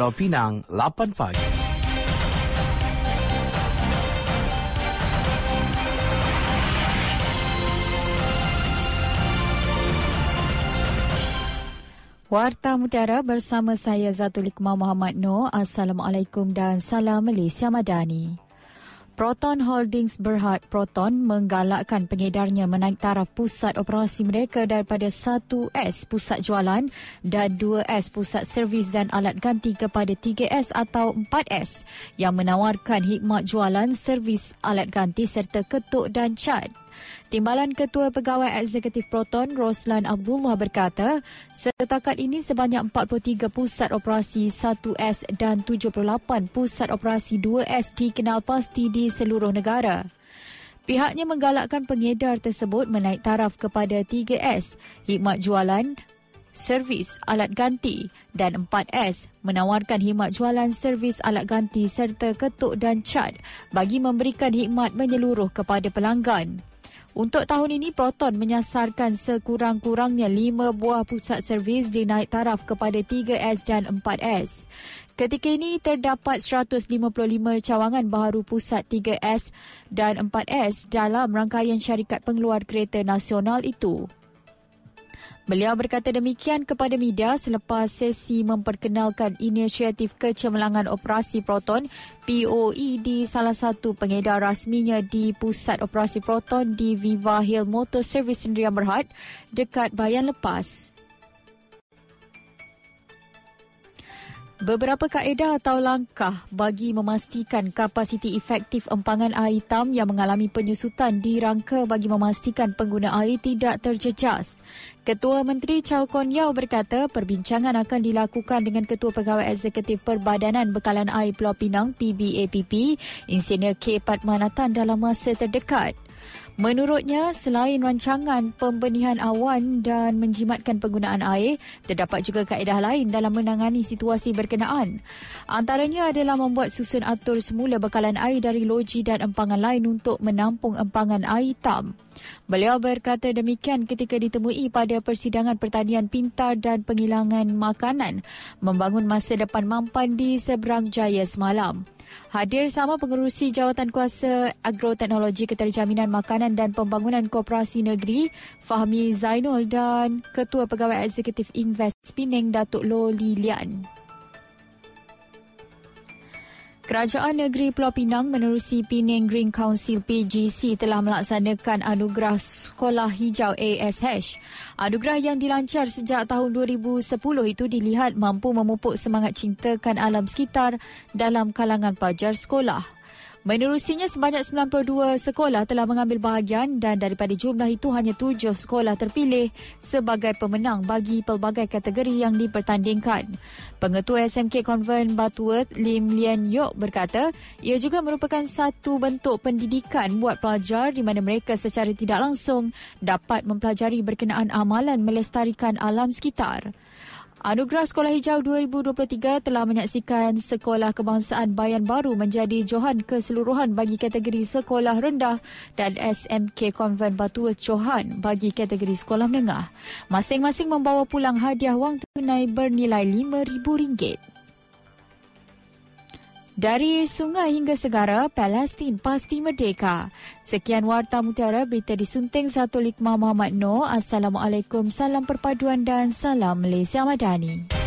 Pulau Pinang 8 pagi. Warta Mutiara bersama saya Zatul Iqmah Muhammad Noor. Assalamualaikum dan salam Malaysia Madani. Proton Holdings Berhad Proton menggalakkan pengedarnya menaik taraf pusat operasi mereka daripada 1S pusat jualan dan 2S pusat servis dan alat ganti kepada 3S atau 4S yang menawarkan khidmat jualan, servis, alat ganti serta ketuk dan cat. Timbalan Ketua Pegawai Eksekutif Proton Roslan Abdullah berkata, setakat ini sebanyak 43 pusat operasi 1S dan 78 pusat operasi 2S dikenal pasti di seluruh negara. Pihaknya menggalakkan pengedar tersebut menaik taraf kepada 3S, khidmat jualan, servis alat ganti dan 4S menawarkan khidmat jualan servis alat ganti serta ketuk dan cat bagi memberikan khidmat menyeluruh kepada pelanggan. Untuk tahun ini, Proton menyasarkan sekurang-kurangnya 5 buah pusat servis dinaik taraf kepada 3S dan 4S. Ketika ini, terdapat 155 cawangan baharu pusat 3S dan 4S dalam rangkaian syarikat pengeluar kereta nasional itu. Beliau berkata demikian kepada media selepas sesi memperkenalkan inisiatif kecemerlangan operasi Proton POE di salah satu pengedar rasminya di pusat operasi Proton di Viva Hill Motor Service Sendirian Berhad dekat Bayan Lepas. Beberapa kaedah atau langkah bagi memastikan kapasiti efektif empangan air hitam yang mengalami penyusutan dirangka bagi memastikan pengguna air tidak terjejas. Ketua Menteri Chow Kon Yao berkata perbincangan akan dilakukan dengan Ketua Pegawai Eksekutif Perbadanan Bekalan Air Pulau Pinang PBAPP, Insinyur K. Padmanatan dalam masa terdekat. Menurutnya, selain rancangan pembenihan awan dan menjimatkan penggunaan air, terdapat juga kaedah lain dalam menangani situasi berkenaan. Antaranya adalah membuat susun atur semula bekalan air dari loji dan empangan lain untuk menampung empangan air hitam. Beliau berkata demikian ketika ditemui pada persidangan pertanian pintar dan penghilangan makanan membangun masa depan mampan di Seberang Jaya semalam. Hadir sama pengerusi Jawatan Kuasa Agroteknologi Keterjaminan Makanan dan Pembangunan Koperasi Negeri Fahmi Zainul dan Ketua Pegawai Eksekutif Invest Penang Datuk Lo Lilian. Kerajaan Negeri Pulau Pinang menerusi Penang Green Council PGC telah melaksanakan anugerah Sekolah Hijau ASH. Anugerah yang dilancar sejak tahun 2010 itu dilihat mampu memupuk semangat cintakan alam sekitar dalam kalangan pelajar sekolah. Menerusinya sebanyak 92 sekolah telah mengambil bahagian dan daripada jumlah itu hanya 7 sekolah terpilih sebagai pemenang bagi pelbagai kategori yang dipertandingkan. Pengetua SMK Convent Butterworth Lim Lian Yok berkata, ia juga merupakan satu bentuk pendidikan buat pelajar di mana mereka secara tidak langsung dapat mempelajari berkenaan amalan melestarikan alam sekitar. Anugerah Sekolah Hijau 2023 telah menyaksikan Sekolah Kebangsaan Bayan Baru menjadi Johan keseluruhan bagi kategori sekolah rendah dan SMK Konvent Batu Johan bagi kategori sekolah menengah. Masing-masing membawa pulang hadiah wang tunai bernilai RM5,000. Dari sungai hingga segara, Palestin pasti merdeka. Sekian Warta Mutiara, berita disunting satu Likma Muhammad Noor. Assalamualaikum, salam perpaduan dan salam Malaysia Madani.